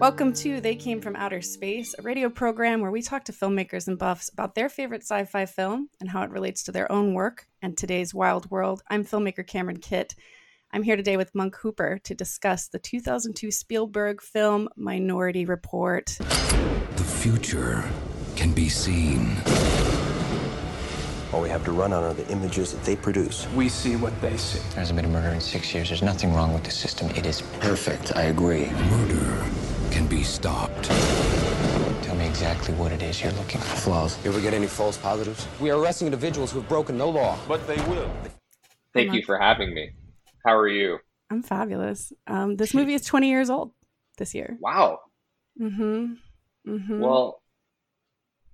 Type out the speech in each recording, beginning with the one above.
Welcome to They Came from Outer Space, a radio program where we talk to filmmakers and buffs about their favorite sci fi film and how it relates to their own work and today's wild world. I'm filmmaker Cameron Kitt. I'm here today with Monk Hooper to discuss the 2002 Spielberg film Minority Report. The future can be seen. All we have to run on are the images that they produce. We see what they see. There hasn't been a murder in six years. There's nothing wrong with the system. It is Perfect, I agree. Murder can be stopped. Tell me exactly what it is you're looking for. Flaws. You ever get any false positives? We are arresting individuals who have broken no law. But they will. Thank you for having me. How are you? I'm fabulous. Um, this movie is 20 years old this year. Wow. Mm-hmm. Mm-hmm. Well,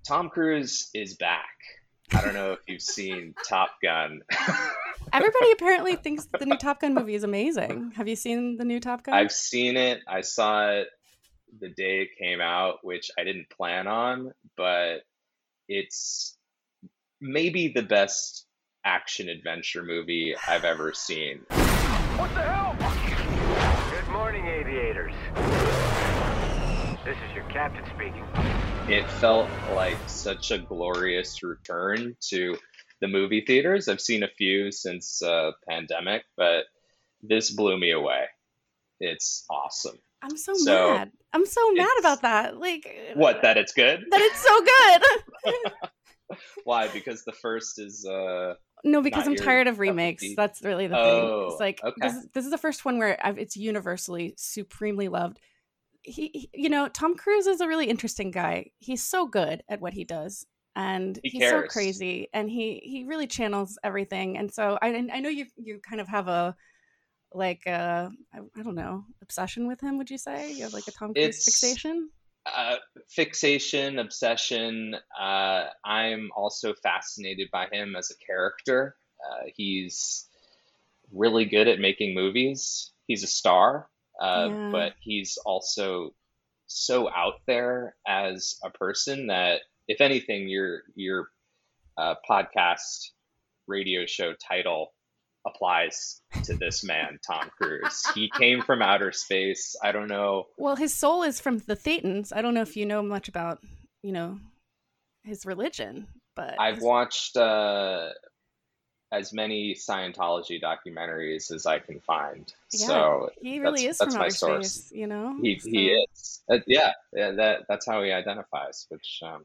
Tom Cruise is back. I don't know if you've seen Top Gun. Everybody apparently thinks the new Top Gun movie is amazing. Have you seen the new Top Gun? I've seen it. I saw it the day it came out, which I didn't plan on, but it's maybe the best action adventure movie I've ever seen. What the hell? Good morning, aviators. This is your captain speaking. It felt like such a glorious return to the movie theaters. I've seen a few since uh, pandemic, but this blew me away. It's awesome. I'm so, So, mad. I'm so mad about that. Like What? That it's good? that it's so good. Why? Because the first is uh no, because I'm your tired of remakes. That's really the Oh, thing. It's like okay. this, is- this is the first one where I've, it's universally supremely loved. He, he- you know, Tom Cruise is a really interesting guy. He's so good at what he does, and He he's so crazy, and he he really channels everything. And so I I know you you kind of have a like uh I, I don't know obsession with him. Would you say you have like a Tom Cruise It's- fixation? uh, fixation, obsession. Uh, I'm also fascinated by him as a character. Uh, he's really good at making movies. He's a star, uh, Yeah. but he's also so out there as a person that, if anything, your your uh, podcast radio show title applies to this man, Tom Cruise. he came from outer space. I don't know. Well, his soul is from the Thetans. I don't know if you know much about you know his religion, but I've his- watched uh, as many Scientology documentaries as I can find. Yeah, so he really is that's from my outer source. space. You know, He, So- he is. Uh, yeah, yeah, that that's how he identifies. Which um,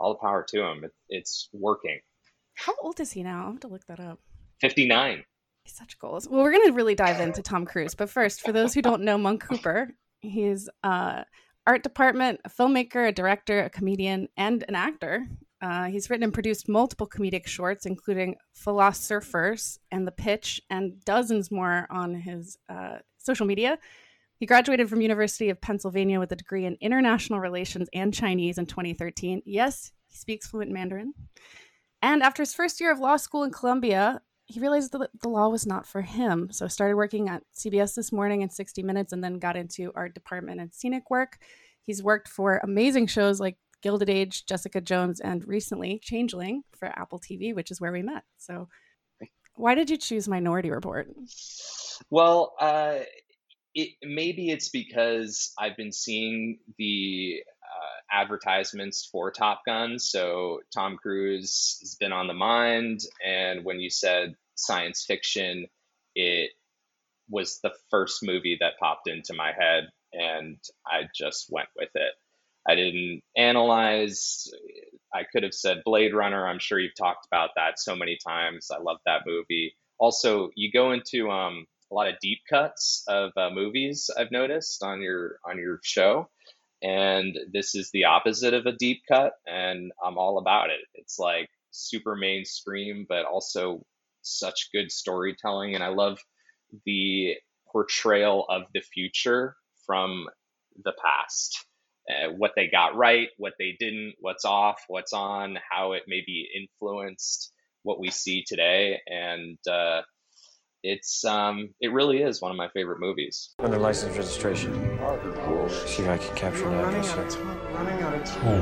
all the power to him. It, it's working. How old is he now? I have to look that up. Fifty nine. Such goals. Well, we're going to really dive into Tom Cruise, but first, for those who don't know, Monk Cooper, he's uh, art department, a filmmaker, a director, a comedian, and an actor. Uh, he's written and produced multiple comedic shorts, including Philosophers and The Pitch, and dozens more on his uh, social media. He graduated from University of Pennsylvania with a degree in international relations and Chinese in 2013. Yes, he speaks fluent Mandarin. And after his first year of law school in Columbia, he realized that the law was not for him. So started working at CBS this morning in 60 Minutes and then got into art department and scenic work. He's worked for amazing shows like Gilded Age, Jessica Jones, and recently Changeling for Apple TV, which is where we met. So why did you choose Minority Report? Well, uh, it maybe it's because I've been seeing the uh, advertisements for Top Gun, so Tom Cruise has been on the mind. And when you said science fiction, it was the first movie that popped into my head, and I just went with it. I didn't analyze. I could have said Blade Runner. I'm sure you've talked about that so many times. I love that movie. Also, you go into um, a lot of deep cuts of uh, movies. I've noticed on your on your show, and this is the opposite of a deep cut, and I'm all about it. It's like super mainstream, but also such good storytelling, and I love the portrayal of the future from the past. Uh, what they got right, what they didn't, what's off, what's on, how it maybe influenced what we see today, and uh, it's um, it really is one of my favorite movies. Under license registration. See if I can capture that. Running out of time. Running out of time.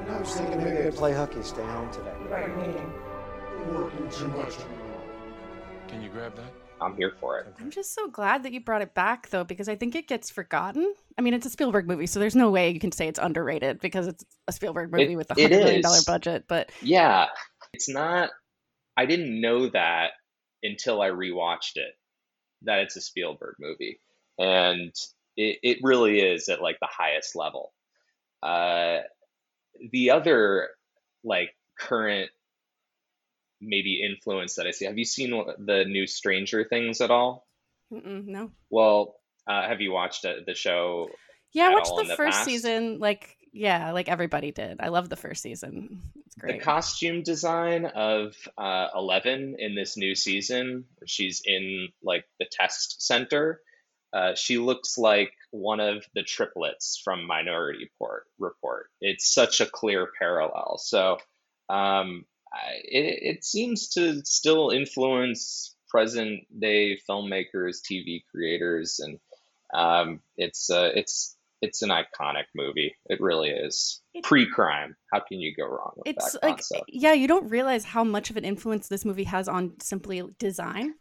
You know, I was thinking maybe I'd play hooky, stay home today. Right meeting. Working too much. Can you grab that? I'm here for it. I'm just so glad that you brought it back though, because I think it gets forgotten. I mean, it's a Spielberg movie, so there's no way you can say it's underrated because it's a Spielberg movie It- with a hundred million dollar budget. But Yeah, it's not. I didn't know that until I rewatched it that it's a Spielberg movie, and it, it really is at like the highest level. Uh, the other like current maybe influence that I see. Have you seen the new Stranger Things at all? mm-mm, no, Well, uh, have you watched uh, the show? yeah, I watched the the first past? season. Like, yeah, like everybody did. I love the first season. It's great. The costume design of uh, Eleven in this new season, she's in like the test center. Uh, she looks like one of the triplets from Minority Report. Report. It's such a clear parallel. So um, I, it, it seems to still influence present day filmmakers, TV creators, and um, it's uh, it's it's an iconic movie. It really is. Pre-crime. How can you go wrong with it's that like concept? yeah you don't realize how much of an influence this movie has on simply design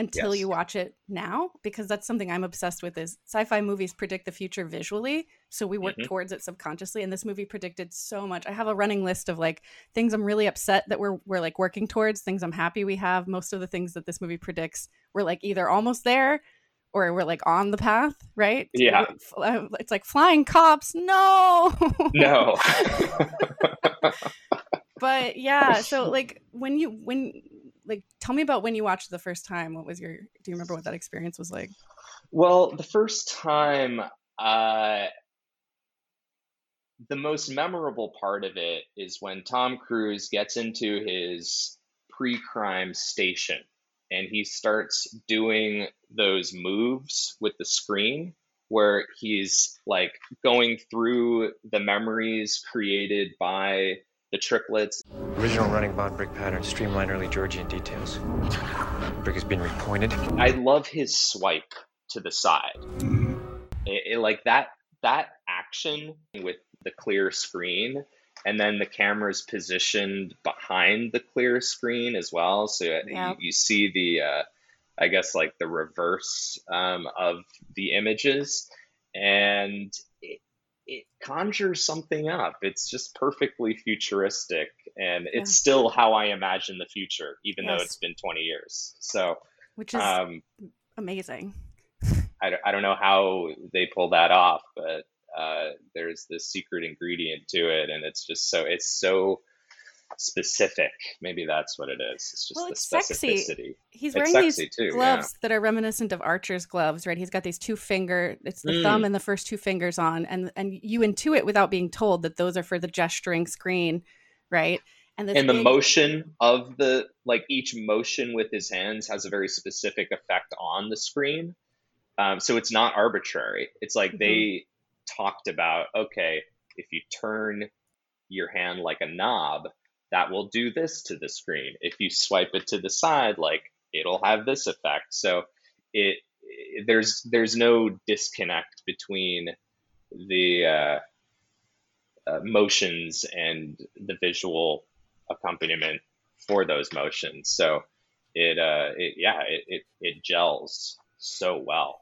until Yes. you watch it now because that's something i'm obsessed with is sci-fi movies predict the future visually so we work Mhm. towards it subconsciously and this movie predicted so much i have a running list of like things i'm really upset that we're we're like working towards things i'm happy we have most of the things that this movie predicts we're like either almost there or we're like on the path right? Yeah. it's like flying cops no! No. but yeah so like when you when like tell me about when you watched the first time. What was your do you remember what that experience was like? Well, the first time, uh, the most memorable part of it is when Tom Cruise gets into his pre crime station and he starts doing those moves with the screen where he's like going through the memories created by the triplets. Original running bond brick pattern, streamlined early Georgian details. Brick has been repointed. I love his swipe to the side. Mm-hmm. It, it- like that that action with the clear screen and then the camera is positioned behind the clear screen as well. So you, Yeah. you see the uh, i guess like the reverse um, of the images. And it, it conjures something up. It's just perfectly futuristic. And it's Yeah. still how i imagine the future even though it's been 20 years. So which is um, amazing. I, I don't know how they pull that off, but uh, there's this secret ingredient to it, and it's just so it's so specific. Maybe that's what it is. It's just Well, the it's sexy. specificity. he's It's wearing sexy these too, yeah. gloves that are reminiscent of archer's gloves right he's got these two finger it's the Mm. thumb and the first two fingers on and and you intuit without being told that those are for the gesturing screen right and And the big- motion of the like each motion with his hands has a very specific effect on the screen. Um, so it's not arbitrary. It's like they talked about okay, if you turn your hand like a knob, that will do this to the screen. If you swipe it to the side, like it'll have this effect. So it, there's there's no disconnect between the uh, uh, motions and the visual accompaniment for those motions. So it uh it yeah it it, it gels so well.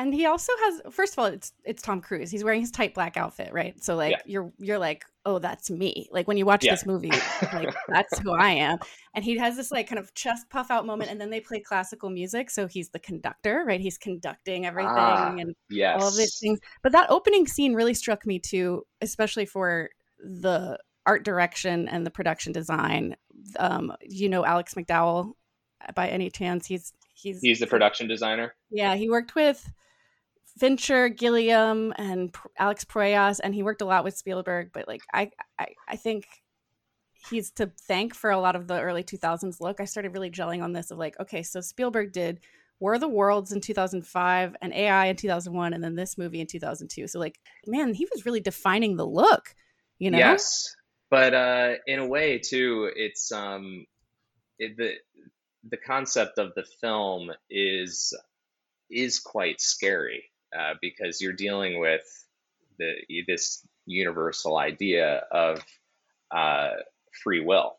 And he also has first of all, it's it's Tom Cruise. He's wearing his tight black outfit, right? So like Yeah. you're you're like, oh, that's me. Like when you watch Yeah. this movie, like that's who I am. And he has this like kind of chest puff out moment, and then they play classical music. So he's the conductor, right? He's conducting everything Ah, and Yes. all of these things. But that opening scene really struck me too, especially for the art direction and the production design. Um, you know Alex McDowell by any chance? He's he's He's the production designer. yeah, he worked with Fincher, Gilliam, and Alex Proyas, and he worked a lot with Spielberg. But like, I, I, I think he's to thank for a lot of the early 2000s look. I started really gelling on this of like, okay, so Spielberg did War the Worlds in 2005 and AI in 2001, and then this movie in 2002. So like, man, he was really defining the look. You know? Yes, but uh, in a way too, it's um, it, the the concept of the film is is quite scary uh, because you're dealing with the this universal idea of uh, free will,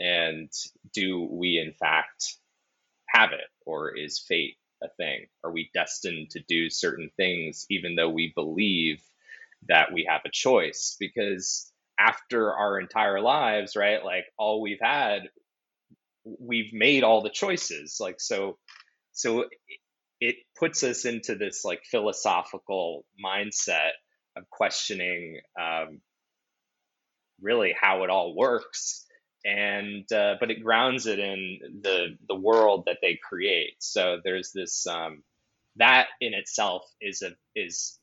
and do we in fact have it? or is fate a thing? Are we destined to do certain things even though we believe that we have a choice? Because after our entire lives, right, like all we've had, we've made all the choices. Like, so, so it puts us into this like philosophical mindset of questioning um, really how it all works and uh, but it grounds it in the the world that they create so there's this um, that in itself is a is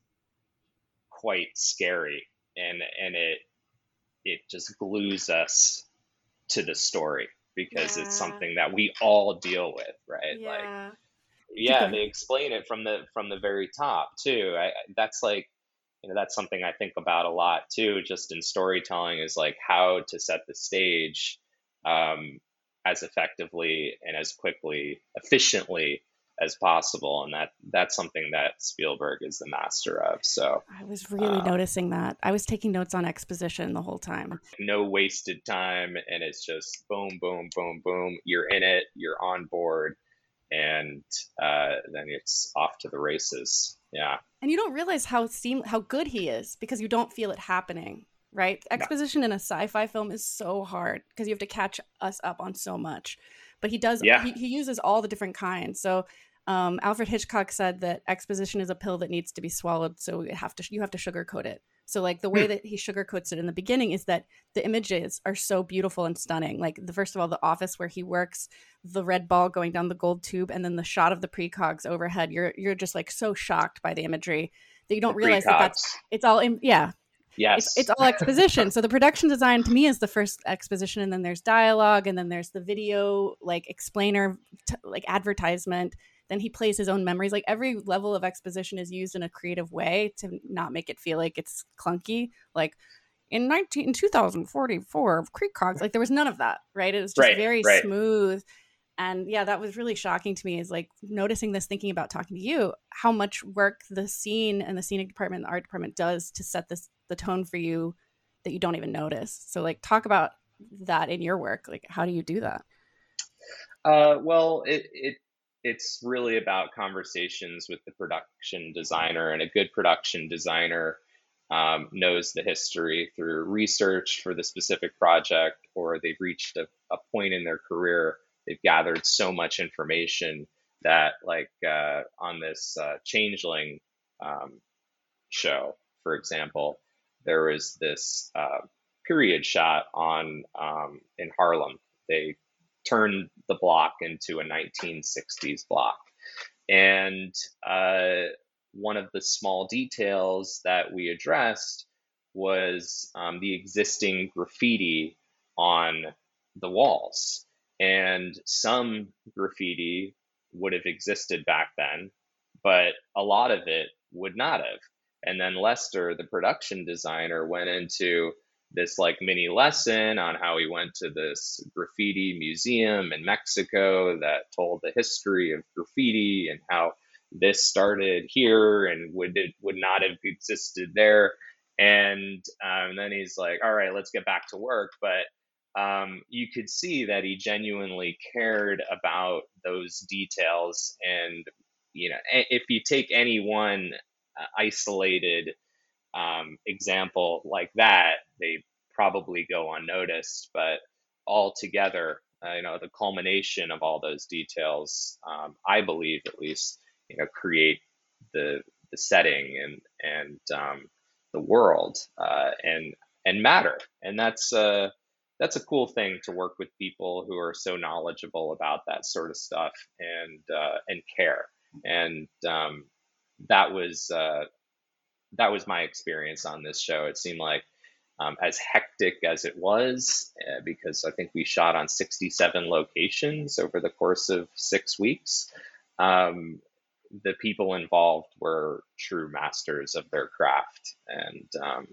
quite scary and and it it just glues us to the story because yeah. it's something that we all deal with right yeah. like yeah they explain it from the from the very top too. I, that's like you know that's something i think about a lot too just in storytelling is like how to set the stage um, as effectively and as quickly efficiently as possible and that that's something that spielberg is the master of so i was really um, noticing that. I was taking notes on exposition the whole time. No wasted time and it's just boom boom boom boom you're in it you're on board and uh, then it's off to the races. Yeah. And you don't realize how seem how good he is because you don't feel it happening, right? Exposition no. in a sci-fi film is so hard because you have to catch us up on so much. But he does. Yeah. He, he uses all the different kinds. So um, Alfred Hitchcock said that exposition is a pill that needs to be swallowed, so you have to you have to sugarcoat it. So like the way hmm. that he sugarcoats it in the beginning is that the images are so beautiful and stunning. Like the first of all, the office where he works, the red ball going down the gold tube, and then the shot of the precogs overhead. You're you're just like so shocked by the imagery that you don't the realize precogs. that that's it's all in yeah. Yes. It's, it's all exposition. so the production design to me is the first exposition, and then there's dialogue, and then there's the video like explainer, t- like advertisement, then he plays his own memories. Like every level of exposition is used in a creative way to not make it feel like it's clunky. Like in 19 in 2044 Precogs like there was none of that right? It was just right, very right. smooth. And yeah that was really shocking to me is like noticing this thinking about talking to you how much work the scene and the scenic department and the art department does to set this the tone for you that you don't even notice. So like talk about that in your work. Like how do you do that? Uh, well it, it it's really about conversations with the production designer, and a good production designer um, knows the history through research for the specific project, or they've reached a, a point in their career. They've gathered so much information that, like uh, on this uh, Changeling um, show, for example, there was this uh, period shot on um, in Harlem. They turned the block into a 1960s block. And uh, one of the small details that we addressed was um, the existing graffiti on the walls. And some graffiti would have existed back then, but a lot of it would not have. And then Lester, the production designer, went into this like mini lesson on how he went to this graffiti museum in Mexico that told the history of graffiti and how this started here and would it would not have existed there. And, um, then he's like, all right, let's get back to work. But um, you could see that he genuinely cared about those details. And, you know, if you take any one uh, isolated um, example like that, they probably go unnoticed. But altogether, uh, you know, the culmination of all those details, um, I believe at least, you know, create the the setting and and um, the world uh, and and matter. And that's uh, that's a cool thing to work with people who are so knowledgeable about that sort of stuff and uh, and care. And um, that was uh, that was my experience on this show. It seemed like um, as hectic as it was, uh, because I think we shot on 67 locations over the course of six weeks. Um, the people involved were true masters of their craft, and um,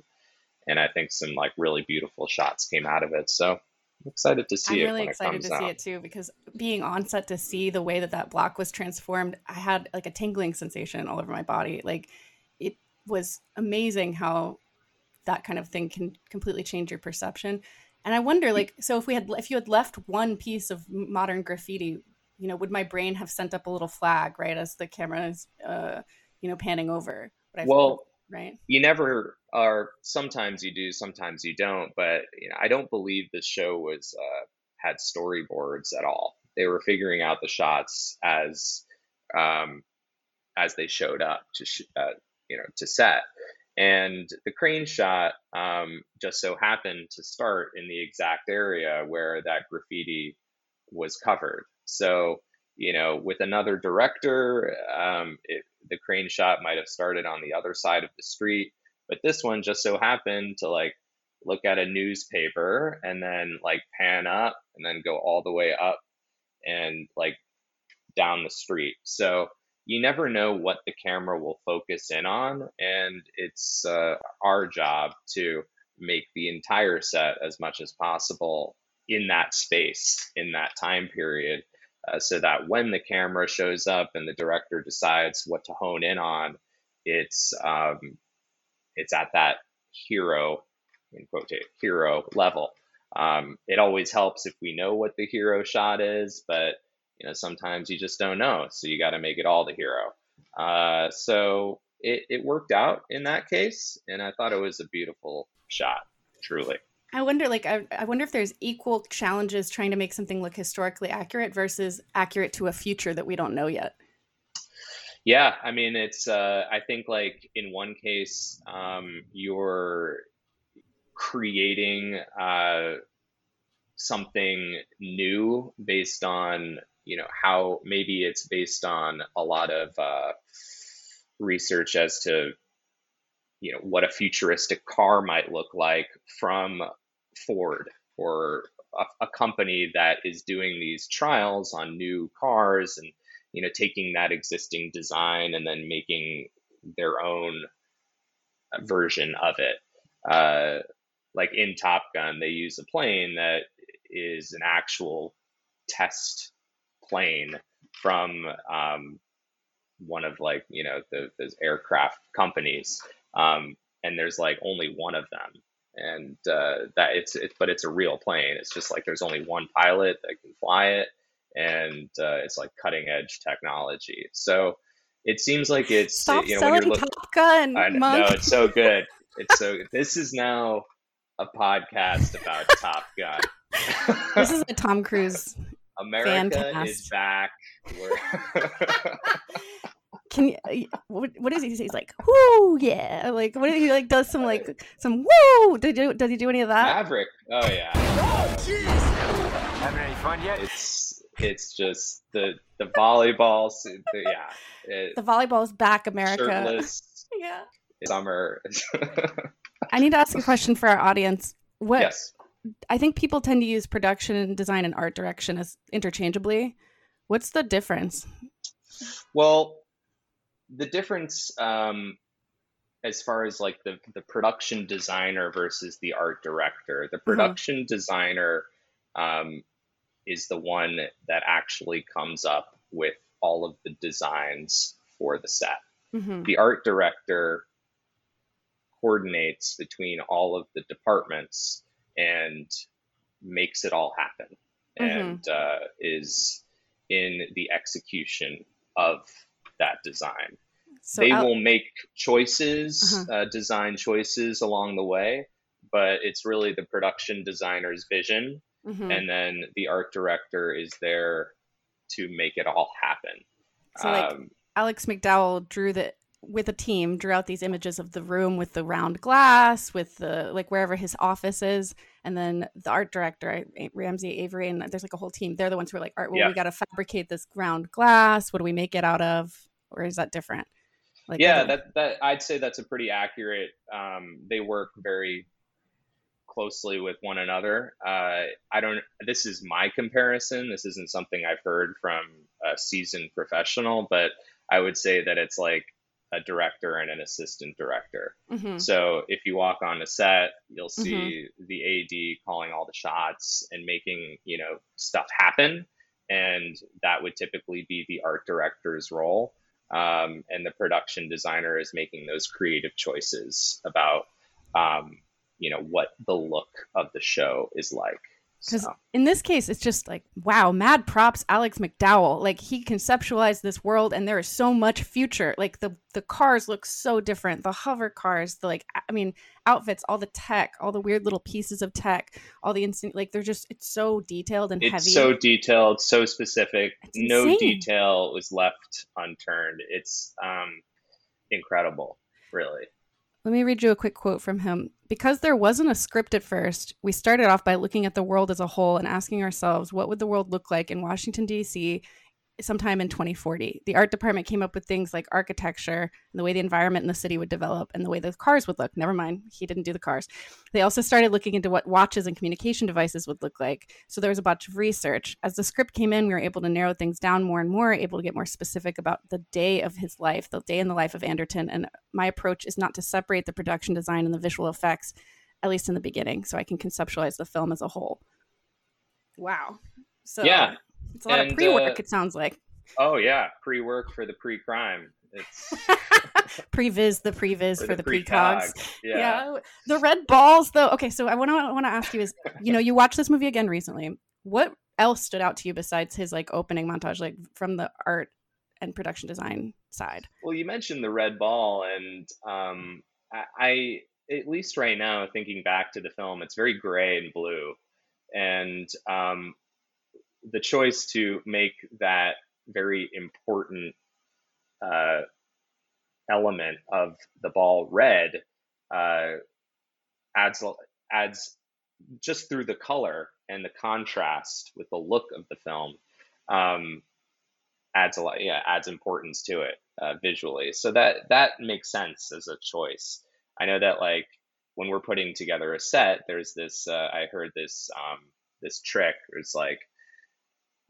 and I think some like really beautiful shots came out of it. So I'm excited to see I'm it. I'm really excited to out. see it too because being on set to see the way that that block was transformed, I had like a tingling sensation all over my body. Like was amazing how that kind of thing can completely change your perception. And I wonder, like, so if we had, if you had left one piece of modern graffiti, you know, would my brain have sent up a little flag right as the camera is, uh, you know, panning over? Well, right. You never are. Sometimes you do, sometimes you don't. But you know, I don't believe the show was uh, had storyboards at all. They were figuring out the shots as um, as they showed up to sh- uh, you know to set. And the crane shot um, just so happened to start in the exact area where that graffiti was covered. So, you know, with another director, um, it, the crane shot might have started on the other side of the street. But this one just so happened to like look at a newspaper and then like pan up and then go all the way up and like down the street. So you never know what the camera will focus in on, and it's uh, our job to make the entire set as much as possible in that space, in that time period, uh, so that when the camera shows up and the director decides what to hone in on, it's um, it's at that hero, in quote, hero level. Um, it always helps if we know what the hero shot is, but you know sometimes you just don't know so you got to make it all the hero. Uh, so it, it worked out in that case and i thought it was a beautiful shot truly. I wonder like I, I wonder if there's equal challenges trying to make something look historically accurate versus accurate to a future that we don't know yet. Yeah i mean it's uh, i think like in one case um, you're creating uh, something new based on you know how maybe it's based on a lot of uh, research as to you know what a futuristic car might look like from Ford or a, a company that is doing these trials on new cars and you know taking that existing design and then making their own version of it. Uh, like in Top Gun, they use a plane that is an actual test plane from um, one of like you know the, those aircraft companies, um, and there's like only one of them, and uh, that it's it, but it's a real plane. It's just like there's only one pilot that can fly it, and uh, it's like cutting edge technology. So it seems like it's Stop you know selling when you're looking, Top Gun. I know, Monk. no, it's so good. It's so this is now a podcast about Top Gun. this is a Tom Cruise America Fantastic. is back. We're- Can you, what, what is he? He's like, whoo, yeah. Like, what he like does some like some woo. Did you does he do any of that? Maverick. Oh yeah. Having any fun yet? It's it's just the the volleyball. suit, The, yeah. It, The volleyball's back, America. shirtless Yeah. summer. I need to ask a question for our audience. What yes. I think people tend to use production design and art direction as interchangeably. What's the difference? Well, the difference um, as far as like the, the production designer versus the art director, the production designer um, is the one that actually comes up with all of the designs for the set. Mhm. The art director coordinates between all of the departments and makes it all happen and uh, is in the execution of that design. So they Al- will make choices, Uh-huh. uh, design choices along the way, but it's really the production designer's vision, Mhm. and then the art director is there to make it all happen. So, like, Um, Alex McDowell drew the with a team drew out these images of the room with the round glass with the like wherever his office is and then the art director I- ramsey avery and there's like a whole team they're the ones who are like art well Yeah. we got to fabricate this ground glass what do we make it out of or is that different like yeah, that that I'd say that's a pretty accurate. Um, they work very closely with one another. Uh, I don't. This is my comparison. This isn't something I've heard from a seasoned professional, but I would say that it's like a director and an assistant director. Mhm. So if you walk on a set, you'll see the AD calling all the shots and making you know stuff happen, and that would typically be the art director's role. Um, and the production designer is making those creative choices about um, you know what the look of the show is like. Because So, in this case, it's just like, wow, mad props, Alex McDowell. Like he conceptualized this world, and there is so much future. Like the the cars look so different. The hover cars, the like, I mean, outfits, all the tech, all the weird little pieces of tech, all the instant, like they're just, it's so detailed and it's heavy. so detailed, so specific. No detail was left unturned. It's um, incredible, really. Let me read you a quick quote from him. Because there wasn't a script at first, we started off by looking at the world as a whole and asking ourselves, what would the world look like in Washington, D.C. sometime in 2040? The art department came up with things like architecture and the way the environment in the city would develop and the way the cars would look. Never mind, he didn't do the cars. They also started looking into what watches and communication devices would look like. So there was a bunch of research. As the script came in, we were able to narrow things down more and more, able to get more specific about the day of his life, the day in the life of Anderton. And my approach is not to separate the production design and the visual effects, at least in the beginning, so I can conceptualize the film as a whole. Wow. So Yeah. It's a lot And, of pre-work. uh, it sounds like Oh yeah, pre-work for the pre-crime. It's previs the previs for, the, precogs. precog. Yeah. Yeah. The red balls though. Okay, so I want to want to ask you is, you know, you watched this movie again recently. What else stood out to you besides his like opening montage like from the art and production design side? Well, you mentioned the red ball, and um, I, I, at least right now, thinking back to the film, it's very gray and blue, and um, the choice to make that very important uh, element of the ball red uh, adds adds just through the color and the contrast with the look of the film. Um, adds a lot yeah adds importance to it uh, visually so that that makes sense as a choice i know that like when we're putting together a set there's this uh, i heard this um, this trick it's like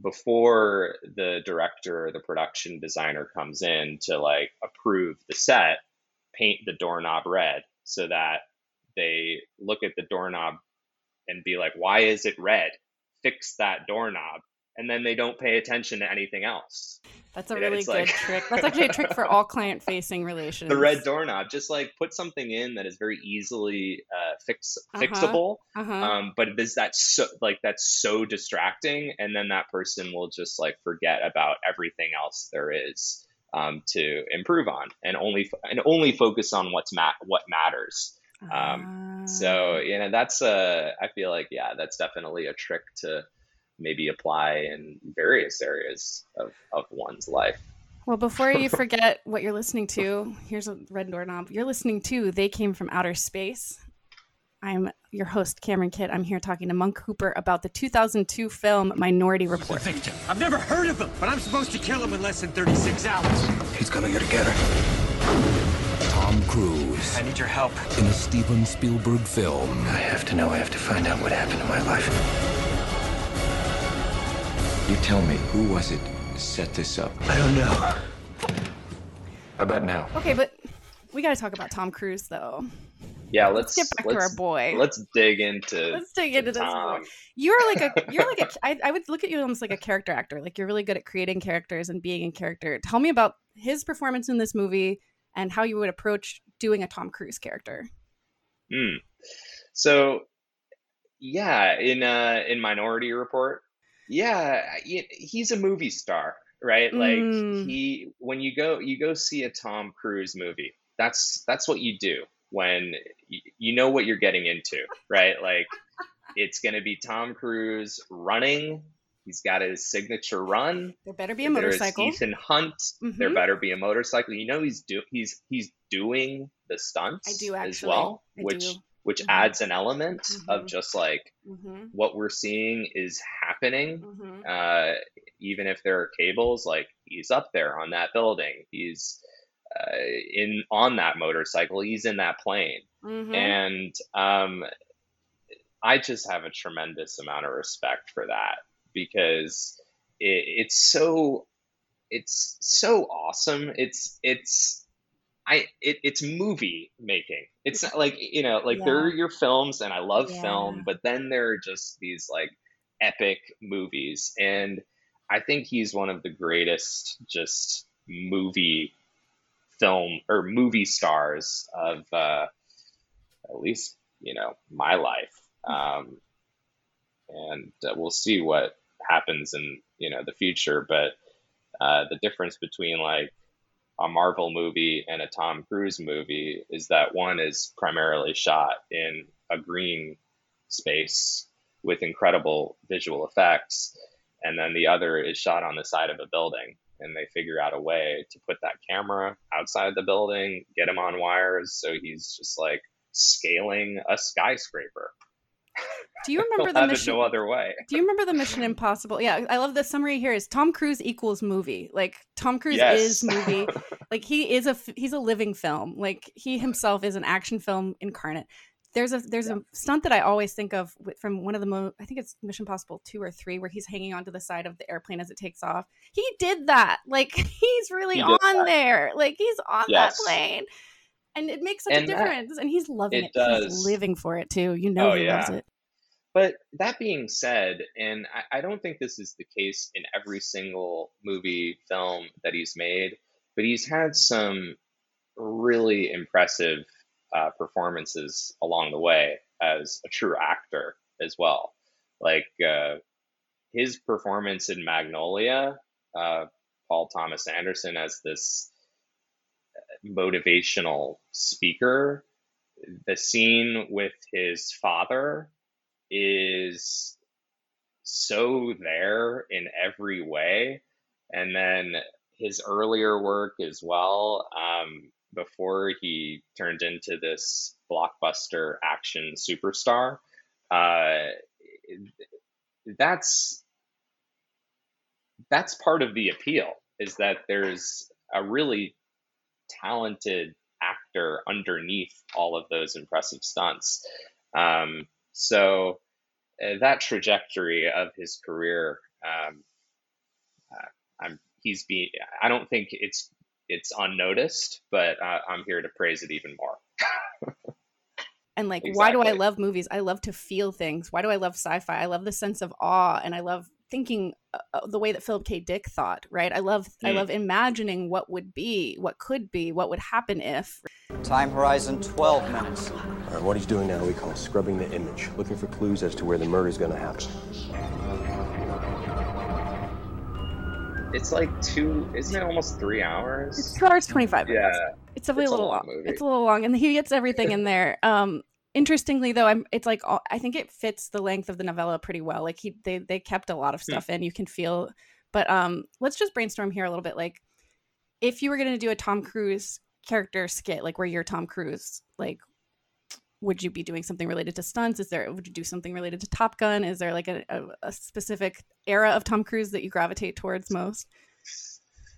before the director or the production designer comes in to like approve the set paint the doorknob red so that they look at the doorknob and be like why is it red? Fix that doorknob and then they don't pay attention to anything else. That's a really good like- trick. That's actually a trick for all client facing relations. The red doorknob, just like put something in that is very easily uh, fix Uh-huh. fixable. Uh-huh. Um, but is that so like that's so distracting, and then that person will just like forget about everything else there is um, to improve on, and only and only focus on what's ma- what matters. Um, so Ah. you know that's a I feel like yeah that's definitely a trick to maybe apply in various areas of, of one's life. Well, before you forget what you're listening to, here's a red doorknob. You're listening to They Came from Outer Space. I'm your host, Cameron Kidd. I'm here talking to Monk Hooper about the 2002 film Minority Report. Victim. I've never heard of him, but I'm supposed to kill him in less than 36 hours. He's gonna get her. Tom Cruise I need your help. in a Steven Spielberg film. I have to know. I have to find out what happened in my life. You tell me, who was it set this up? I don't know. How about now? Okay, but we got to talk about Tom Cruise, though. Yeah, let's get back to let's, our boy. Let's dig into Let's dig into this Tom. You're like a, you're like a, I, I would look at you almost like a character actor. Like you're really good at creating characters and being in character. Tell me about his performance in this movie and how you would approach doing a Tom Cruise character. Mm. So, yeah, in uh, in Minority Report, yeah, he's a movie star, right? Like Mm. he, when you go you go see a Tom Cruise movie, that's that's what you do when y- you know what you're getting into, right? Like it's gonna be Tom Cruise running. He's got his signature run. There better be a There's motorcycle. Ethan Hunt. There Mhm. better be a motorcycle. You know he's do he's he's doing the stunts I do as actually. well, I which do. Which Mhm. adds an element of Mhm. just like Mm-hmm. what we're seeing is happening. Mm-hmm. Uh, even if there are cables, like he's up there on that building. He's uh, in on that motorcycle. He's in that plane, Mm-hmm. and um, I just have a tremendous amount of respect for that because it, it's so it's so awesome. It's it's I it, it's movie making. It's not like you know like there are your films and I love Yeah. film, but then there are just these like epic movies and I think he's one of the greatest just movie film or movie stars of uh, at least you know my life. Um, and uh, we'll see what happens in you know the future. But uh, the difference between like a Marvel movie and a Tom Cruise movie is that one is primarily shot in a green space with incredible visual effects, and then the other is shot on the side of a building. And they figure out a way to put that camera outside the building, get him on wires, so he's just like scaling a skyscraper. Do you remember the mission? no other way. Do you remember the Mission Impossible? Yeah, I love the summary here. Is Tom Cruise equals movie? Like Tom Cruise Yes. is movie. like he is a he's a living film. Like he himself is an action film incarnate. There's a there's a stunt that I always think of from one of the mo I think it's Mission Impossible two or three where he's hanging onto the side of the airplane as it takes off. He did that. Like he's really He on that. there. Like he's on Yes. that plane. And it makes such And a that- difference. and he's loving it it. He's living for it too. You know Oh, he loves it. But that being said, and I, I don't think this is the case in every single movie, film that he's made, but he's had some really impressive uh, performances along the way as a true actor as well. Like uh, his performance in Magnolia, uh, Paul Thomas Anderson as this motivational speaker, the scene with his father is so there in every way. And then his earlier work as well, um, before he turned into this blockbuster action superstar, uh, that's that's part of the appeal is that there's a really talented actor underneath all of those impressive stunts. Um, so uh, that trajectory of his career, um, uh, I'm he's be I don't think it's it's unnoticed, but uh, I'm here to praise it even more. And like, why do I love movies? I love to feel things. Why do I love sci-fi? I love the sense of awe, and I love thinking uh, uh, the way that Philip K. Dick thought. Right? I love, I Mm. love imagining what would be, what could be, what would happen if. Time horizon 12 minutes. All right, what he's doing now we call scrubbing the image, looking for clues as to where the murder is gonna happen. It's like two, isn't it almost three hours? It's two hours twenty five Yeah. It's definitely it's a a little long long. movie. It's a little long, and he gets everything in there. Um, interestingly, though, I'm. It's like all, I think it fits the length of the novella pretty well. Like he, they, they kept a lot of Hmm. stuff in. You can feel, but um, let's just brainstorm here a little bit. Like, if you were going to do a Tom Cruise character skit, like where you're Tom Cruise, like, would you be doing something related to stunts? Is there? Would you do something related to Top Gun? Is there like a, a, a specific era of Tom Cruise that you gravitate towards most?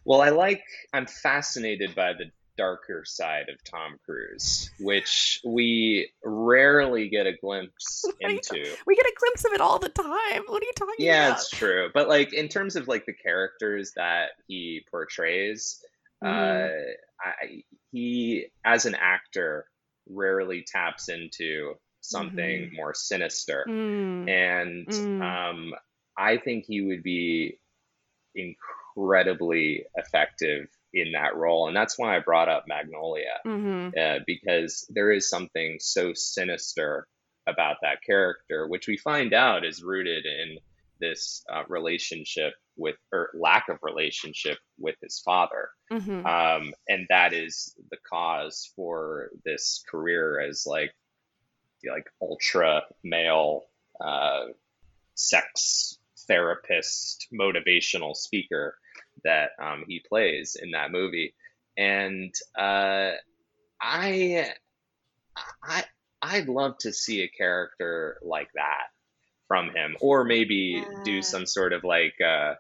Well, I like, I'm fascinated by the darker side of Tom Cruise, which we rarely get a glimpse into. We get a glimpse of it all the time. What are you talking Yeah, about? Yeah, it's true. But like in terms of like the characters that he portrays, Mhm. uh, I, he as an actor rarely taps into something more sinister, Mm. and Mm. um, I think he would be incredibly effective in that role, and that's why I brought up Magnolia Mhm. uh, because there is something so sinister about that character, which we find out is rooted in this uh, relationship with, or lack of relationship with his father. Mhm. Um, and that is the cause for this career as like, like ultra male, uh, sex therapist, motivational speaker that um, he plays in that movie. And uh, I, I, I'd love to see a character like that from him, or maybe do some sort of like, uh,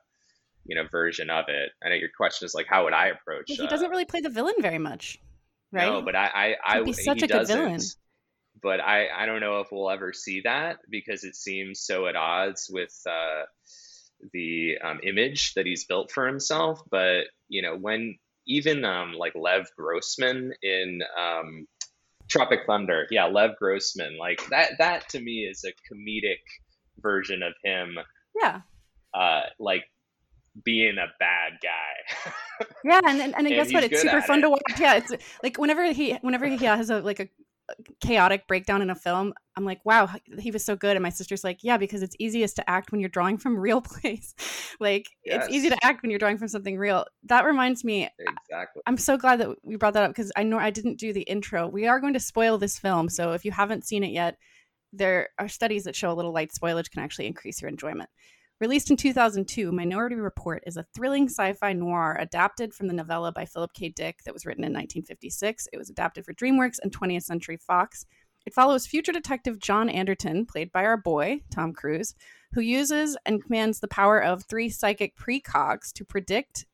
you know, version of it. I know your question is like, how would I approach? But he uh, doesn't really play the villain very much, right? no, but I, I, I He'd be such a good villain. But I, I don't know if we'll ever see that because it seems so at odds with uh, the um, image that he's built for himself. But you know, when even um, like Les Grossman in um, Tropic Thunder, yeah, Les Grossman, like that, that to me is a comedic version of him, yeah, uh, like being a bad guy. yeah, and and, and And guess what? It's super fun it. to watch. Yeah, it's like whenever he whenever he has a like a chaotic breakdown in a film, I'm like, wow, he was so good. And my sister's like, yeah, because it's easiest to act when you're drawing from real place. like yes. it's easy to act when you're drawing from something real. That reminds me. Exactly. I'm so glad that we brought that up because I know I didn't do the intro. We are going to spoil this film, so if you haven't seen it yet, there are studies that show a little light spoilage can actually increase your enjoyment. Released in 2002, Minority Report is a thrilling sci fi noir adapted from the novella by Philip K. Dick that was written in 1956. It was adapted for DreamWorks and 20th Century Fox. It follows future detective John Anderton, played by our boy, Tom Cruise, who uses and commands the power of three psychic precogs to predict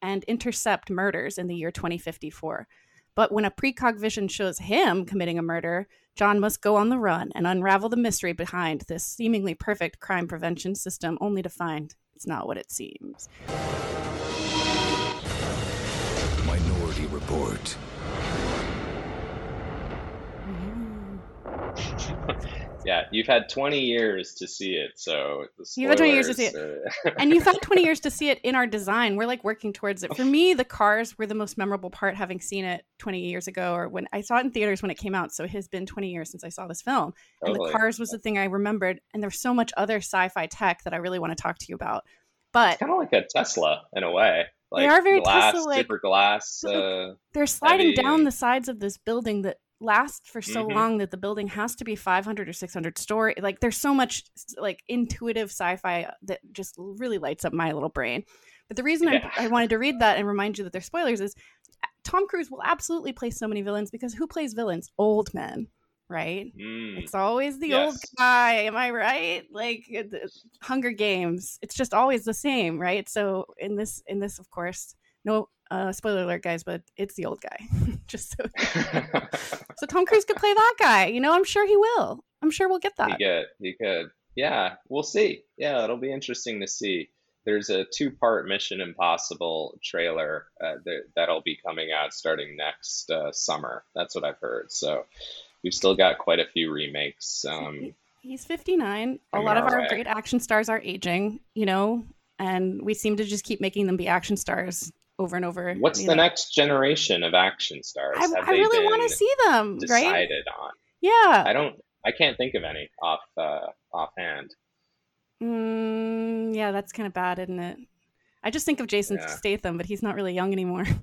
and intercept murders in the year 2054. But when a precog vision shows him committing a murder, John must go on the run and unravel the mystery behind this seemingly perfect crime prevention system, only to find it's not what it seems. Minority Report. yeah, you've had 20 years to see it, so you've had 20 years to see it, uh... and you've had 20 years to see it in our design. We're like working towards it. For me, the cars were the most memorable part, having seen it 20 years ago, or when I saw it in theaters when it came out. So it has been 20 years since I saw this film, and the cars was the thing I remembered. And there's so much other sci-fi tech that I really want to talk to you about. But kind of like a Tesla in a way. Like they are very glass, Tesla like. Super glass. Uh, they're sliding down the sides of this building that last for so mm-hmm. long that the building has to be 500 or 600 story like there's so much like intuitive sci-fi that just really lights up my little brain but the reason yeah. I, I wanted to read that and remind you that they're spoilers is tom cruise will absolutely play so many villains because who plays villains old men right mm. it's always the yes. old guy am i right like hunger games it's just always the same right so in this in this of course no uh, spoiler alert, guys, but it's the old guy. Just so. so Tom Cruise could play that guy. You know, I'm sure he will. I'm sure we'll get that. He could. He could. Yeah, we'll see. Yeah, it'll be interesting to see. There's a two-part Mission Impossible trailer uh, that, that'll be coming out starting next uh, summer. That's what I've heard. So we've still got quite a few remakes. Um, He's 59. A lot of our way. great action stars are aging. You know, and we seem to just keep making them be action stars over and over. What's the know. next generation of action stars? I, I really want to see them. Right decided right? on. Yeah. I don't. I can't think of any off uh, offhand. Mm, yeah, that's kind of bad, isn't it? I just think of Jason yeah. Statham, but he's not really young anymore.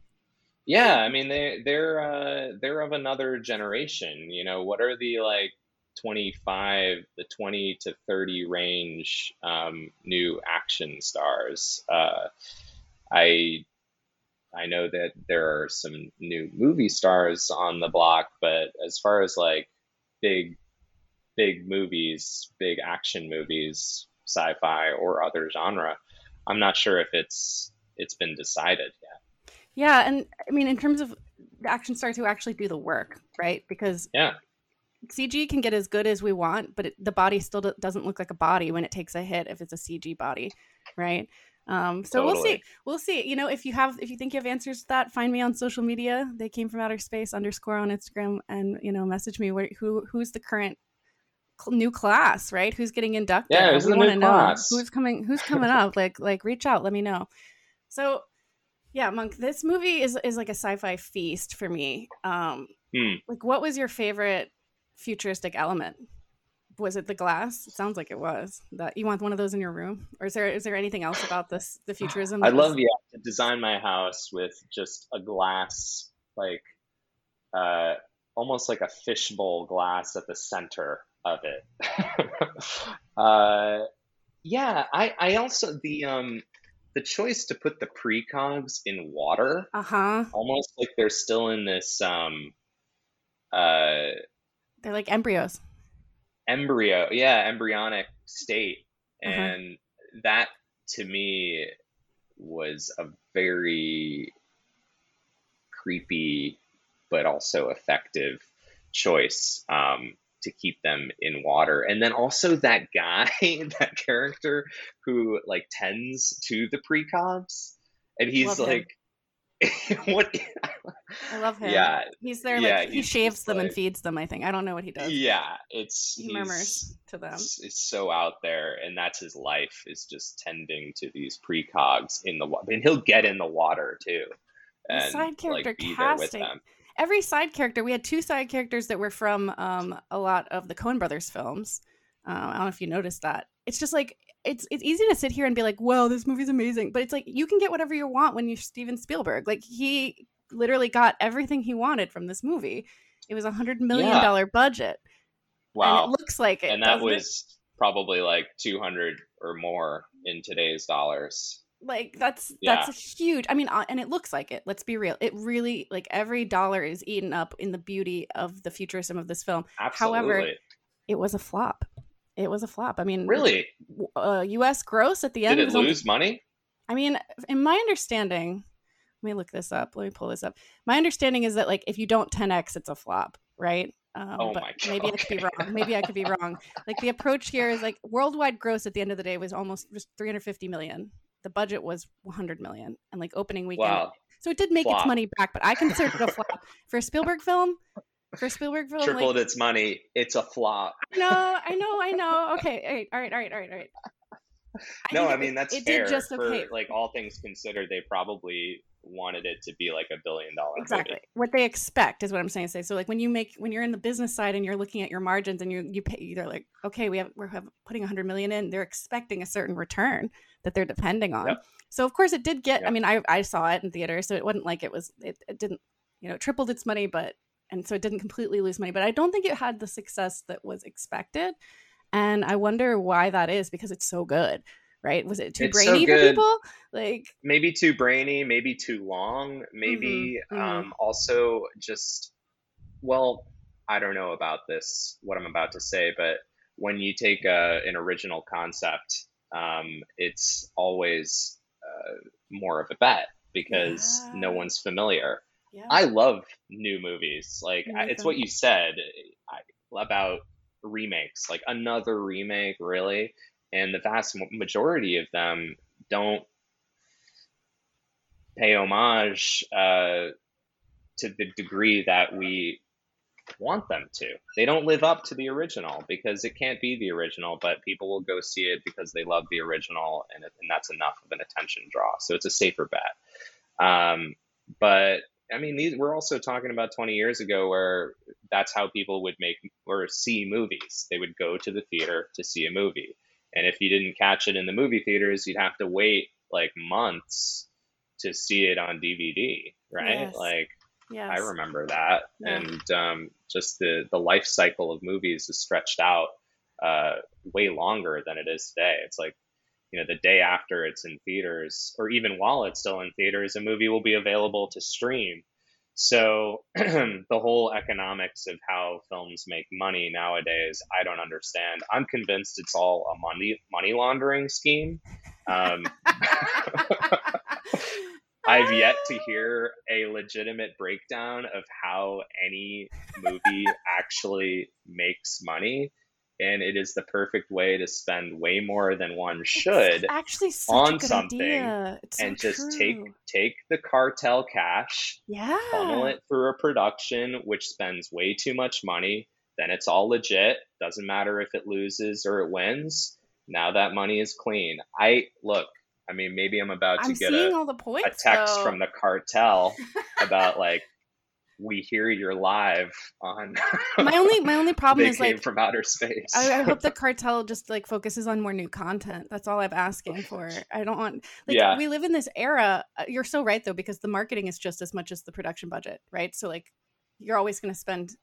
Yeah, I mean they they're uh, they're of another generation. You know, what are the like 25 the 20 to 30 range um, new action stars uh, i I know that there are some new movie stars on the block, but as far as like big, big movies, big action movies, sci-fi or other genre, I'm not sure if it's it's been decided yet. Yeah, and I mean, in terms of the action stars who actually do the work, right? Because yeah, CG can get as good as we want, but it, the body still doesn't look like a body when it takes a hit if it's a CG body, right? Um, so totally. we'll see. We'll see. You know, if you have, if you think you have answers to that, find me on social media. They came from outer space underscore on Instagram, and you know, message me where, who who's the current new class, right? Who's getting inducted? Yeah, who's the new class? Who's coming? Who's coming up? Like, like, reach out. Let me know. So, yeah, Monk. This movie is is like a sci-fi feast for me. Um, hmm. like, what was your favorite futuristic element? Was it the glass? It sounds like it was. That you want one of those in your room, or is there is there anything else about this the futurism? I love the yeah to design my house with just a glass like uh almost like a fishbowl glass at the center of it. uh yeah, I I also the um the choice to put the precogs in water, uh-huh. almost like they're still in this um uh they're like embryos embryo, yeah, embryonic state, uh-huh. and that to me was a very creepy but also effective choice um, to keep them in water. And then also that guy, that character who like tends to the precogs, and he's Love like, what? I love him. Yeah, he's there. Like he shaves them like, and feeds them. I think I don't know what he does. Yeah, it's he murmurs to them. It's, it's, so out there, and that's his life is just tending to these precogs in the water. And he'll get in the water too. And, side character like, casting. every side character. We had two side characters that were from um, a lot of the Coen Brothers films. Uh, I don't know if you noticed that. It's just like it's it's easy to sit here and be like, "Whoa, this movie's amazing," but it's like you can get whatever you want when you're Steven Spielberg. Like he literally got everything he wanted from this movie. It was a hundred million dollar yeah. budget. Wow, and it looks like it, and that was it? probably like two hundred or more in today's dollars. Like that's yeah. that's huge. I mean, uh, and it looks like it. Let's be real. It really like every dollar is eaten up in the beauty of the futurism of this film. Absolutely. However, it was a flop. It was a flop. I mean, really, uh, U.S. gross at the end. Did it lose only, money? I mean, in my understanding, let me look this up. Let me pull this up. My understanding is that like if you don't 10x, it's a flop, right? Um, oh but my God. maybe I could be wrong. Maybe I could be wrong. Like the approach here is like worldwide gross at the end of the day was almost just 350 million. The budget was 100 million, and like opening weekend. Wow. So it did make flop. its money back, but I consider it a flop for a Spielberg film for Spielberg film. Tripled like, its money. It's a flop. No, I know, I know. Okay, all right, all right, all right, all right, I no, I mean that's it, fair. Did just okay. Like all things considered, they probably wanted it to be like a billion dollar exactly movie. what they expect is what i'm saying say so like when you make when you're in the business side and you're looking at your margins and you you pay they're like okay we have we're have putting 100 million in they're expecting a certain return that they're depending on yep. so of course it did get yep. i mean i i saw it in theater so it wasn't like it was it, it didn't you know tripled its money but and so it didn't completely lose money but i don't think it had the success that was expected. And i wonder why that is because it's so good right? Was it too it's brainy so for people? Like maybe too brainy maybe too long maybe mm-hmm, mm-hmm. um also just well i don't know about this what i'm about to say but when you take a, an original concept um, it's always uh, more of a bet because yeah. no one's familiar yeah. I love new movies. Like I, it's what you said I, about remakes. Like another remake, really, and the vast majority of them don't pay homage uh, to the degree that we want them to. They don't live up to the original because it can't be the original, but people will go see it because they love the original, and, and that's enough of an attention draw. So it's a safer bet. Um, but I mean, these we're also talking about 20 years ago where that's how people would make or see movies. They would go to the theater to see a movie. And if you didn't catch it in the movie theaters, you'd have to wait like months to see it on DVD, right? Yes. Like yes. I remember that. Yeah. And um, just the the life cycle of movies is stretched out uh, way longer than it is today. It's like you know the day after it's in theaters or even while it's still in theaters a movie will be available to stream. So the whole economics of how films make money nowadays i don't understand. I'm convinced it's all a money money laundering scheme. Um, I've yet to hear a legitimate breakdown of how any movie actually makes money and it is the perfect way to spend way more than one should actually on something so and just take take the cartel cash yeah. funnel it through a production which spends way too much money then it's all legit doesn't matter if it loses or it wins now that money is clean. I look I mean, maybe I'm about to I'm get a, points, a text though. from the cartel about like we hear you're live on my only my only problem is like from outer space. I, I, hope the cartel just like focuses on more new content. That's all i'm asking for. I don't want like yeah. we live in this era uh, you're so right though because the marketing is just as much as the production budget right? So like you're always going to spend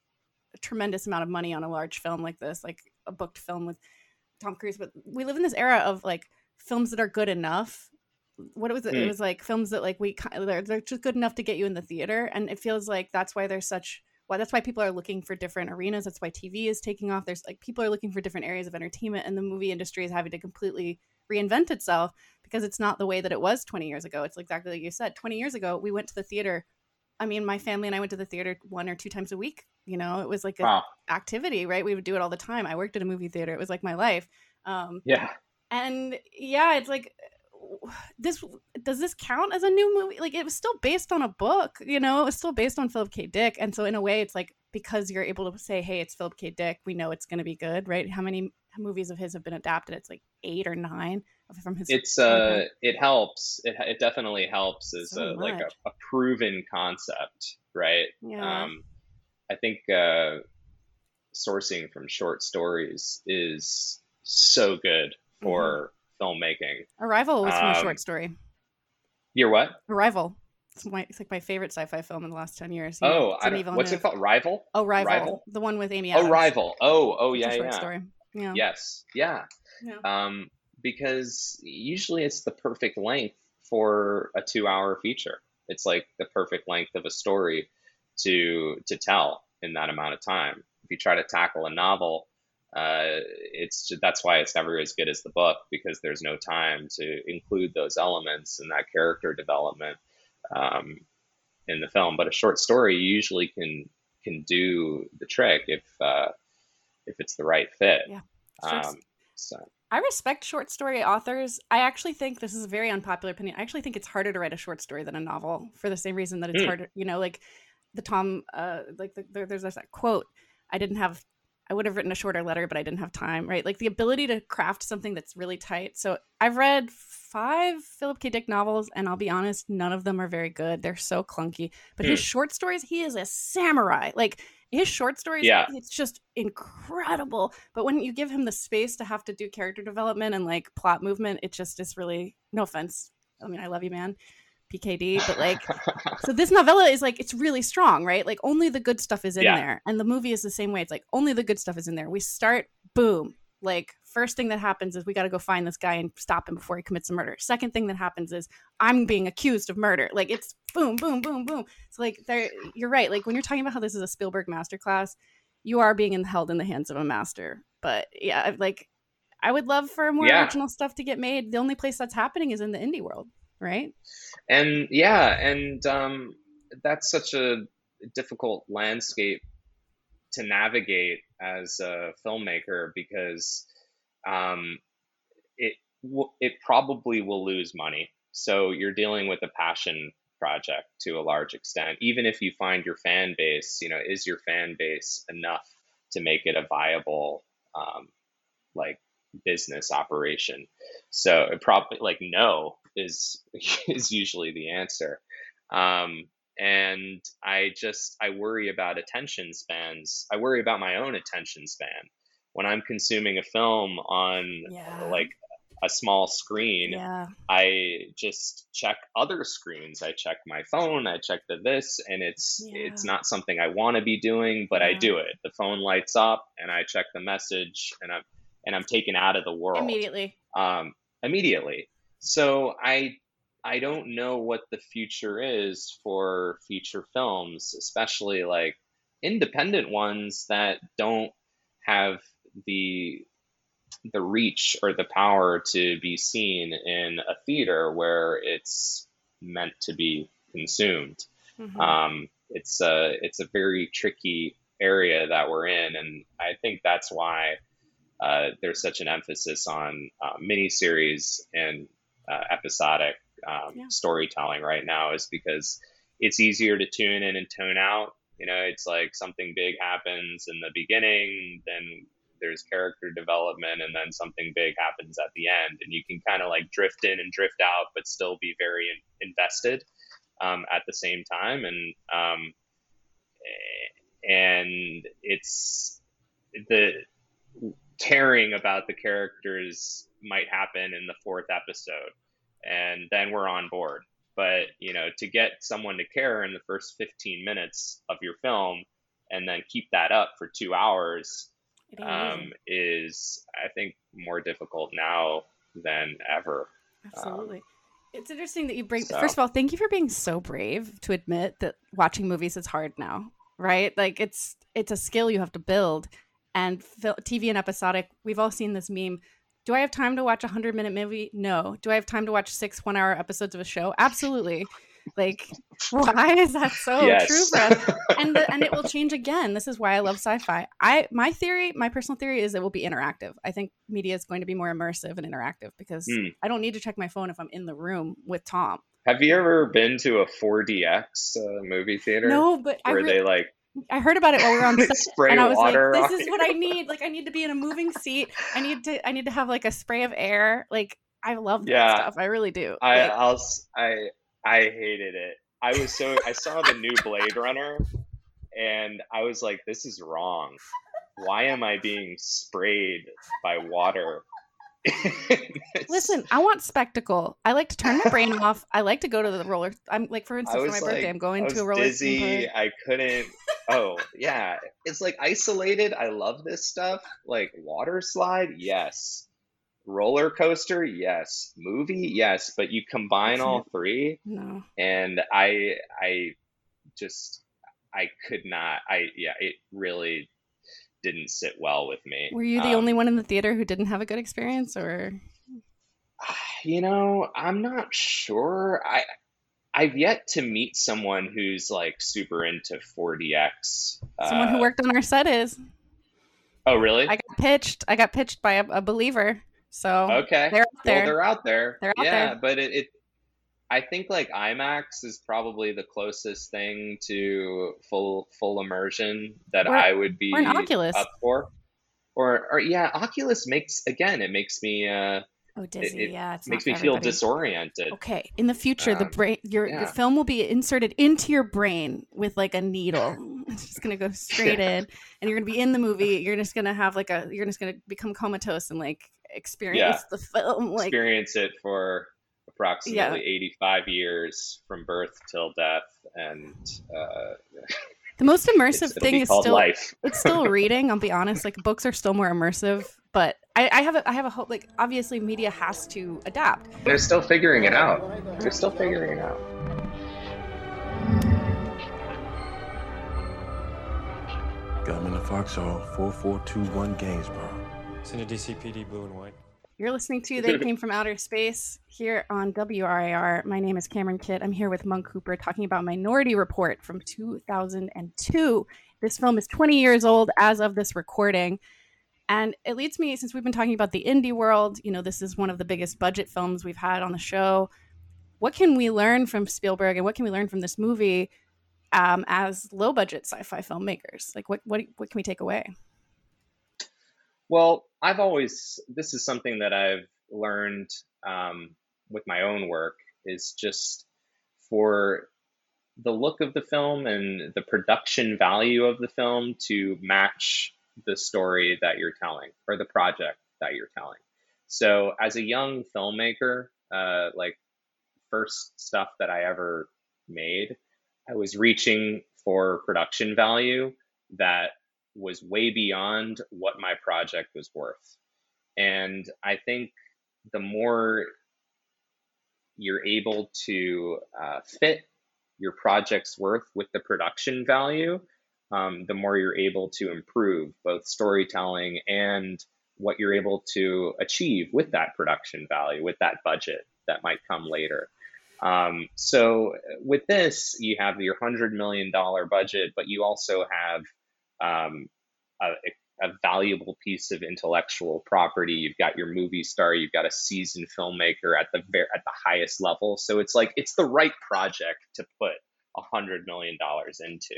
a tremendous amount of money on a large film like this like a booked film with tom cruise but we live in this era of like films that are good enough what was it? Mm. It was like films that like we they're, they're just good enough to get you in the theater, and it feels like that's why there's such why well, that's why people are looking for different arenas. That's why TV is taking off. There's like people are looking for different areas of entertainment, and the movie industry is having to completely reinvent itself because it's not the way that it was 20 years ago. It's exactly like you said. 20 years ago, we went to the theater. I mean, my family and I went to the theater one or two times a week. You know, it was like an wow. activity, right? We would do it all the time. I worked at a movie theater. It was like my life. Um, yeah. And yeah, it's like this does this count as a new movie? Like it was still based on a book, you know, it was still based on Philip K. Dick. And so in a way it's like because you're able to say, Hey, it's Philip K. Dick, we know it's gonna be good, right? How many movies of his have been adapted. It's like eight or nine from his. It's uh, it helps. It it definitely helps as So a like a, a proven concept, right? Yeah. Um, I think uh, sourcing from short stories is so good for filmmaking. Arrival was from a um, short story. You're what? Arrival. It's, my, it's like my favorite sci-fi film in the last ten years. You Oh, I don't, what's it called? Rival? Oh, Rival, Rival? the one with Amy Oh, Adams. Rival. Oh, oh, yeah, short yeah. story. Yeah. Yes, yeah. Yeah. Um, because usually it's the perfect length for a two-hour feature. It's like the perfect length of a story to to tell in that amount of time. If you try to tackle a novel, uh, it's that's why it's never as good as the book because there's no time to include those elements and that character development um, in the film. But a short story usually can can do the trick if uh, if it's the right fit. Yeah. Short- Um, so I respect short story authors. I actually think this is a very unpopular opinion. I actually think it's harder to write a short story than a novel for the same reason that it's Hmm. harder. You know, like the Tom, uh, like the, there, there's that quote. I didn't have. I would have written a shorter letter, but I didn't have time. Right, like the ability to craft something that's really tight. So I've read five Philip K. Dick novels, and I'll be honest, none of them are very good. They're so clunky. But his Hmm. short stories, he is a samurai. Like his short stories, Yeah. it's just incredible. But when you give him the space to have to do character development and like plot movement, it just is really no offense. I mean, I love you, man. PKD, but like, so this novella is like, it's really strong, right? Like, only the good stuff is in Yeah. there. And the movie is the same way. It's like, only the good stuff is in there. We start, boom. Like, first thing that happens is we got to go find this guy and stop him before he commits a murder. Second thing that happens is I'm being accused of murder. Like, it's boom, boom, boom, boom. It's like, there, you're right. Like, when you're talking about how this is a Spielberg masterclass, you are being held in the hands of a master. But yeah, like, I would love for more Yeah. original stuff to get made. The only place that's happening is in the indie world, right? and yeah, and um, that's such a difficult landscape to navigate as a filmmaker because um, it w- it probably will lose money. So you're dealing with a passion project to a large extent. Even if you find your fan base, you know, is your fan base enough to make it a viable um, like business operation? So it probably like no is is usually the answer. Um, and I just I worry about attention spans. I worry about my own attention span when I'm consuming a film on Yeah. like a small screen. Yeah. I just check other screens. I check my phone. I check the this, and it's it's not something I want to be doing, but I do it. The phone lights up, and I check the message, and I'm and I'm taken out of the world Immediately. um, immediately. So I I don't know what the future is for feature films, especially like independent ones that don't have the the reach or the power to be seen in a theater where it's meant to be consumed. Mhm. Um, it's a it's a very tricky area that we're in, and I think that's why uh, there's such an emphasis on uh, miniseries and uh, episodic um, Yeah. storytelling right now, is because it's easier to tune in and tune out. You know, it's like something big happens in the beginning, then there's character development, and then something big happens at the end, and you can kind of like drift in and drift out, but still be very in- invested um, at the same time, and um, and it's the caring about the characters might happen in the fourth episode, and then we're on board. But you know, to get someone to care in the first 15 minutes of your film, and then keep that up for two hours, It um, is I think more difficult now than ever. Absolutely. it's interesting that you bring. so- First of all, thank you for being so brave to admit that watching movies is hard now. Right? Like it's it's a skill you have to build. And TV and episodic, we've all seen this meme. Do I have time to watch a hundred minute movie? No. Do I have time to watch six one hour episodes of a show? Absolutely. Like, why is that so Yes. true for us? and the, and it will change again. This is why I love sci-fi. I my theory, my personal theory is it will be interactive. I think media is going to be more immersive and interactive because Hmm. I don't need to check my phone if I'm in the room with Tom. Have you ever been to a 4DX uh, movie theater? No, but where re- they like I heard about it while we were on set, and I was like, "This is what I need. Like, I need to be in a moving seat. I need to. I need to have like a spray of air. Like, I love that Yeah. stuff. I really do. I Like, I'll I I hated it. I was so I saw the new Blade Runner, and I was like, this is wrong. Why am I being sprayed by water? Listen, I want spectacle. I like to turn my brain off. I like to go to the roller. I'm like, for instance, for my like, birthday, I'm going to a roller dizzy. I couldn't. Oh yeah, it's like isolated. I love this stuff. Like water slide, yes. Roller coaster, yes. Movie, yes. But you combine all three, No, and I, I just, I could not. I yeah, it really didn't sit well with me. were you the Um, only one in the theater who didn't have a good experience, or You know, I'm not sure. I I've yet to meet someone who's like super into 4DX. someone who Uh, worked on our set is? Oh, really? I got pitched. I got pitched by a, a believer. So Okay. they're out there. Well, they're out there. They're out yeah, there. but it, it, I think like IMAX is probably the closest thing to full full immersion that Or- I would be or an Oculus. up for. Or, or yeah, Oculus makes again. It makes me uh, oh, Dizzy. it yeah, it's makes me for feel everybody. disoriented. Okay, in the future, the Um, brain your yeah. your film will be inserted into your brain with like a needle. It's just gonna go straight in, and you're gonna be in the movie. You're just gonna have like a you're just gonna become comatose and like experience the film. Like Experience it for approximately 85 years from birth till death, and uh, the most immersive it's thing is still life. it's still reading. I'll be honest. Like books are still more immersive, but I, I have a, I have a hope. Like obviously, media has to adapt. They're still figuring it out. They're still figuring it out. Got him in the Foxhole, 4421 Gainsborough. Send a DCPD blue and white. You're listening to They Came From Outer Space here on WRIR. My name is Cameron Kidd. I'm here with Monk Cooper talking about Minority Report from 2002. This film is 20 years old as of this recording. And it leads me, since we've been talking about the indie world, you know, this is one of the biggest budget films we've had on the show. What can we learn from Spielberg and what can we learn from this movie um, as low budget sci fi filmmakers? Like, what, what, what can we take away? Well, I've always, this is something that I've learned um, with my own work is just for the look of the film and the production value of the film to match the story that you're telling or the project that you're telling. So, as a young filmmaker, uh, like first stuff that I ever made, I was reaching for production value that was way beyond what my project was worth. And I think the more you're able to uh, fit your project's worth with the production value, um, the more you're able to improve both storytelling and what you're able to achieve with that production value, with that budget that might come later. Um, so with this, you have your hundred million dollar budget, but you also have um, a, a valuable piece of intellectual property. You've got your movie star, you've got a seasoned filmmaker at the ver- at the highest level. So it's like it's the right project to put a hundred million dollars into,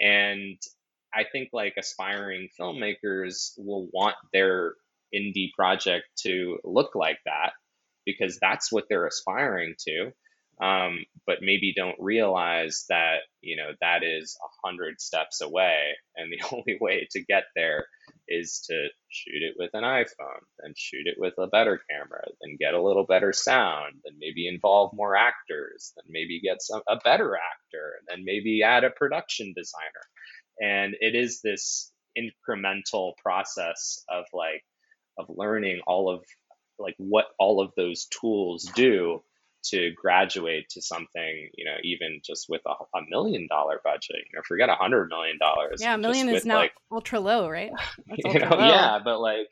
and I think like aspiring filmmakers will want their indie project to look like that because that's what they're aspiring to. Um, but maybe don't realize that you know that is a hundred steps away, and the only way to get there is to shoot it with an iPhone, and shoot it with a better camera, then get a little better sound, then maybe involve more actors, then maybe get some a better actor, and then maybe add a production designer, and it is this incremental process of like of learning all of like what all of those tools do to graduate to something, you know, even just with a, a million dollar budget, you know, forget a hundred million dollars. Yeah, a million is now like, ultra low, right? You know, low. yeah, but like,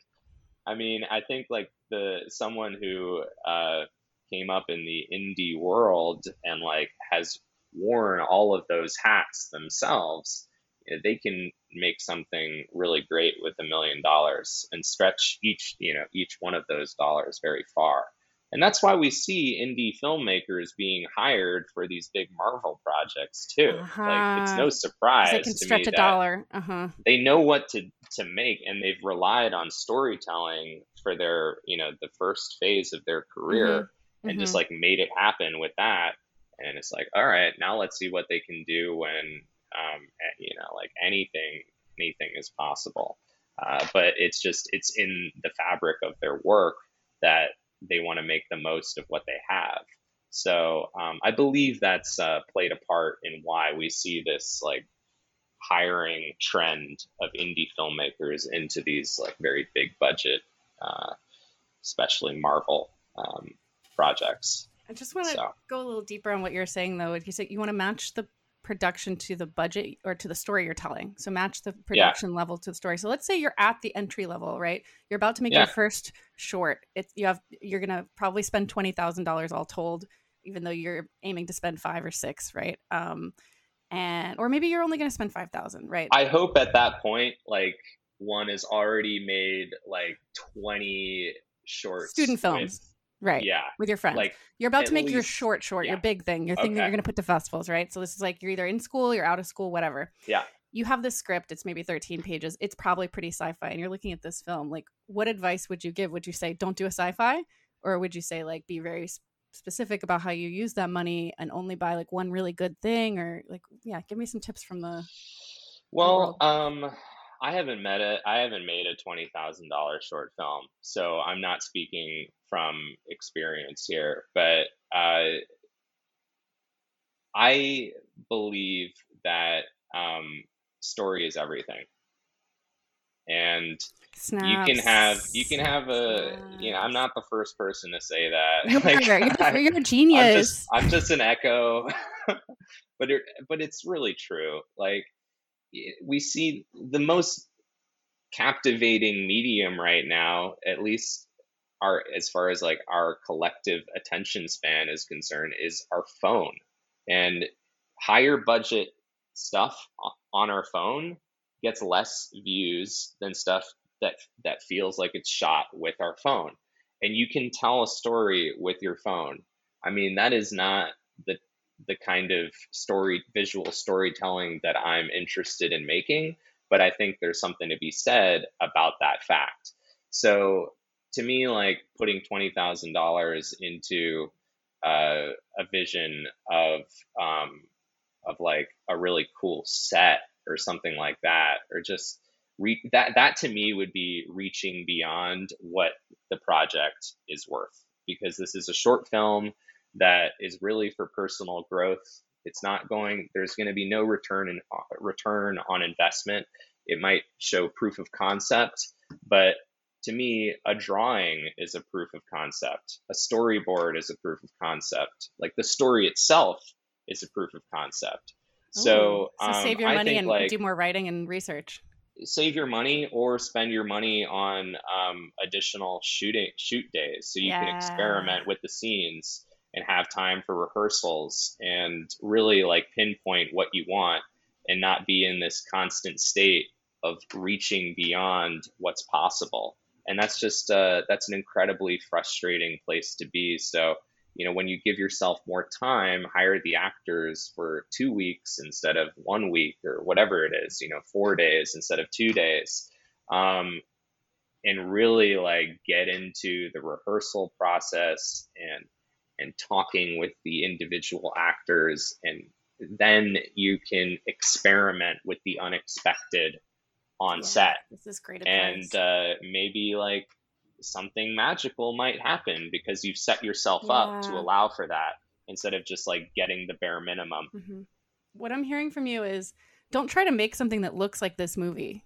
I mean, I think like the someone who uh, came up in the indie world and like has worn all of those hats themselves, you know, they can make something really great with a million dollars and stretch each, you know, each one of those dollars very far. And that's why we see indie filmmakers being hired for these big Marvel projects too. Uh-huh. Like it's no surprise they can stretch a dollar. Uh-huh. They know what to to make, and they've relied on storytelling for their you know the first phase of their career, mm-hmm. and mm-hmm. just like made it happen with that. And it's like, all right, now let's see what they can do when um, you know like anything anything is possible. Uh, but it's just it's in the fabric of their work that they want to make the most of what they have. So um, I believe that's uh, played a part in why we see this like hiring trend of indie filmmakers into these like very big budget, uh, especially Marvel um, projects. I just want to so. go a little deeper on what you're saying, though. You said you want to match the production to the budget or to the story you're telling. So match the production yeah. level to the story. So let's say you're at the entry level, right? You're about to make yeah. your first short. It's you have you're gonna probably spend twenty thousand dollars all told, even though you're aiming to spend five or six, right? Um, and or maybe you're only gonna spend five thousand, right? I hope at that point, like one has already made like twenty short student films. Right yeah with your friends. like you're about to make least, your short short yeah. your big thing your thing okay. that you're going to put to festivals right? So this is like you're either in school you're out of school whatever. Yeah. You have this script it's maybe 13 pages it's probably pretty sci-fi and you're looking at this film like what advice would you give? Would you say don't do a sci-fi or would you say like be very specific about how you use that money and only buy like one really good thing or like yeah give me some tips from the well um I haven't met it. I haven't made a twenty thousand dollar short film, so I'm not speaking from experience here. But uh, I believe that um, story is everything, and Snaps. you can have you can have a you know I'm not the first person to say that. You're, like, you're, you're a genius. I'm just, I'm just an echo, but it, but it's really true. Like we see the most captivating medium right now, at least our as far as like our collective attention span is concerned, is our phone. And higher budget stuff on our phone gets less views than stuff that that feels like it's shot with our phone. And you can tell a story with your phone. I mean, that is not the the kind of story visual storytelling that I'm interested in making, but I think there's something to be said about that fact. So to me, like putting twenty thousand dollars into uh, a vision of um, of like a really cool set or something like that, or just re- that that to me would be reaching beyond what the project is worth because this is a short film that is really for personal growth. It's not going. There's going to be no return in return on investment. It might show proof of concept, but to me, a drawing is a proof of concept. A storyboard is a proof of concept. Like the story itself is a proof of concept. Ooh, so, so um, save your money and like, do more writing and research. Save your money or spend your money on um, additional shooting shoot days so you yeah. can experiment with the scenes and have time for rehearsals and really like pinpoint what you want and not be in this constant state of reaching beyond what's possible. And that's just uh, that's an incredibly frustrating place to be. So you know when you give yourself more time hire the actors for two weeks instead of one week or whatever it is you know four days instead of two days um, and really like get into the rehearsal process and and talking with the individual actors and then you can experiment with the unexpected on yeah, set this is great advice. and uh, maybe like something magical might happen because you've set yourself yeah. up to allow for that instead of just like getting the bare minimum mm-hmm. what i'm hearing from you is don't try to make something that looks like this movie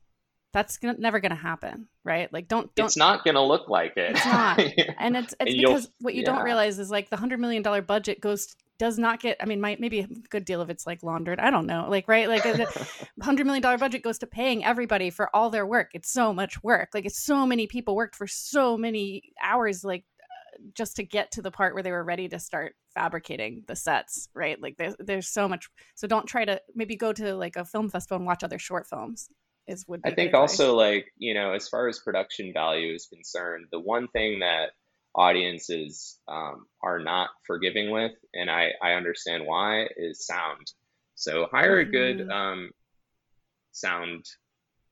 that's gonna, never going to happen, right? Like, don't, don't. It's not going to look like it. It's not, and it's it's and because what you yeah. don't realize is like the hundred million dollar budget goes does not get. I mean, might maybe a good deal of it's like laundered. I don't know, like right, like the hundred million dollar budget goes to paying everybody for all their work. It's so much work. Like it's so many people worked for so many hours, like uh, just to get to the part where they were ready to start fabricating the sets right like there's, there's so much so don't try to maybe go to like a film festival and watch other short films is would I think also like you know as far as production value is concerned, the one thing that audiences um, are not forgiving with, and I, I understand why, is sound. So hire a good Mhm. um, sound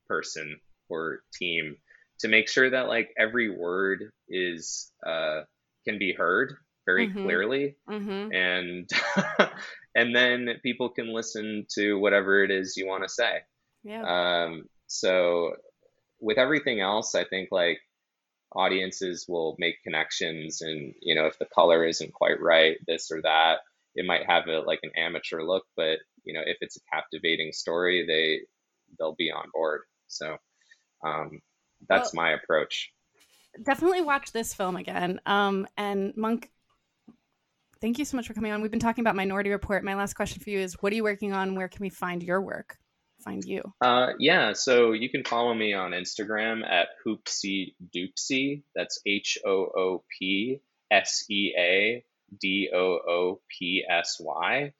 person or team to make sure that like every word is uh, can be heard very Mhm. clearly Mm-hmm. and and then people can listen to whatever it is you want to say Yeah. um, so with everything else i think like audiences will make connections and you know if the color isn't quite right this or that it might have a like an amateur look but you know if it's a captivating story they they'll be on board so um, that's my approach definitely watch this film again. Um, and Monk, thank you so much for coming on. We've been talking about Minority Report. My last question for you is: What are you working on? Where can we find your work? Find you. Uh, yeah, so you can follow me on Instagram at Hoopsy Doopsy. That's H O O P S E A D O O P S Y.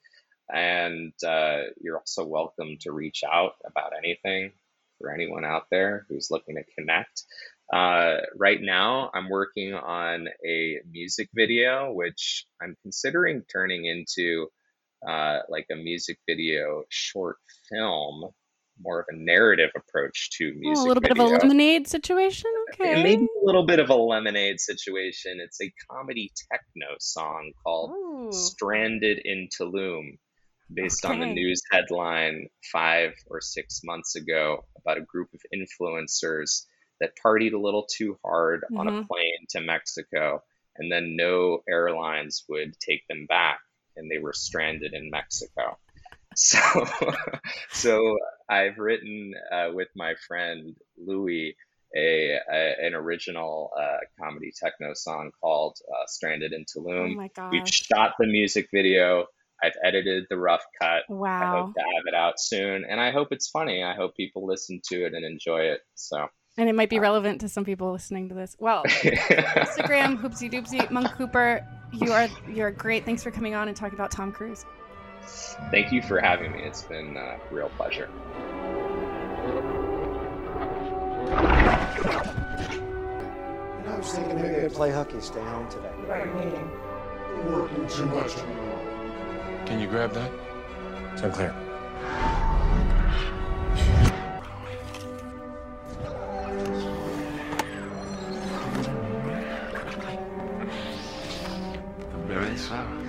And uh, you're also welcome to reach out about anything for anyone out there who's looking to connect. Uh, right now, I'm working on a music video, which I'm considering turning into uh, like a music video short film, more of a narrative approach to music. Oh, a little bit of a lemonade situation. Okay. Maybe a little bit of a lemonade situation. It's a comedy techno song called Ooh. Stranded in Tulum, based on the news headline five or six months ago about a group of influencers that partied a little too hard on a Mhm. plane to Mexico, and then no airlines would take them back, and they were stranded in Mexico. So, so I've written uh, with my friend Louis a, a an original uh, comedy techno song called uh, "Stranded in Oh Tulum." my We've shot the music video. I've edited the rough cut. Wow! I hope to have it out soon, and I hope it's funny. I hope people listen to it and enjoy it. So, And it might be relevant to some people listening to this. Well, Instagram, hoopsie doopsie, Monk Cooper, you are you're great. Thanks for coming on and talking about Tom Cruise. thank you for having me. It's been a real pleasure. You know, I was thinking maybe I'd play hooky, stay home today. right, Working too much Can you grab that? It's slow.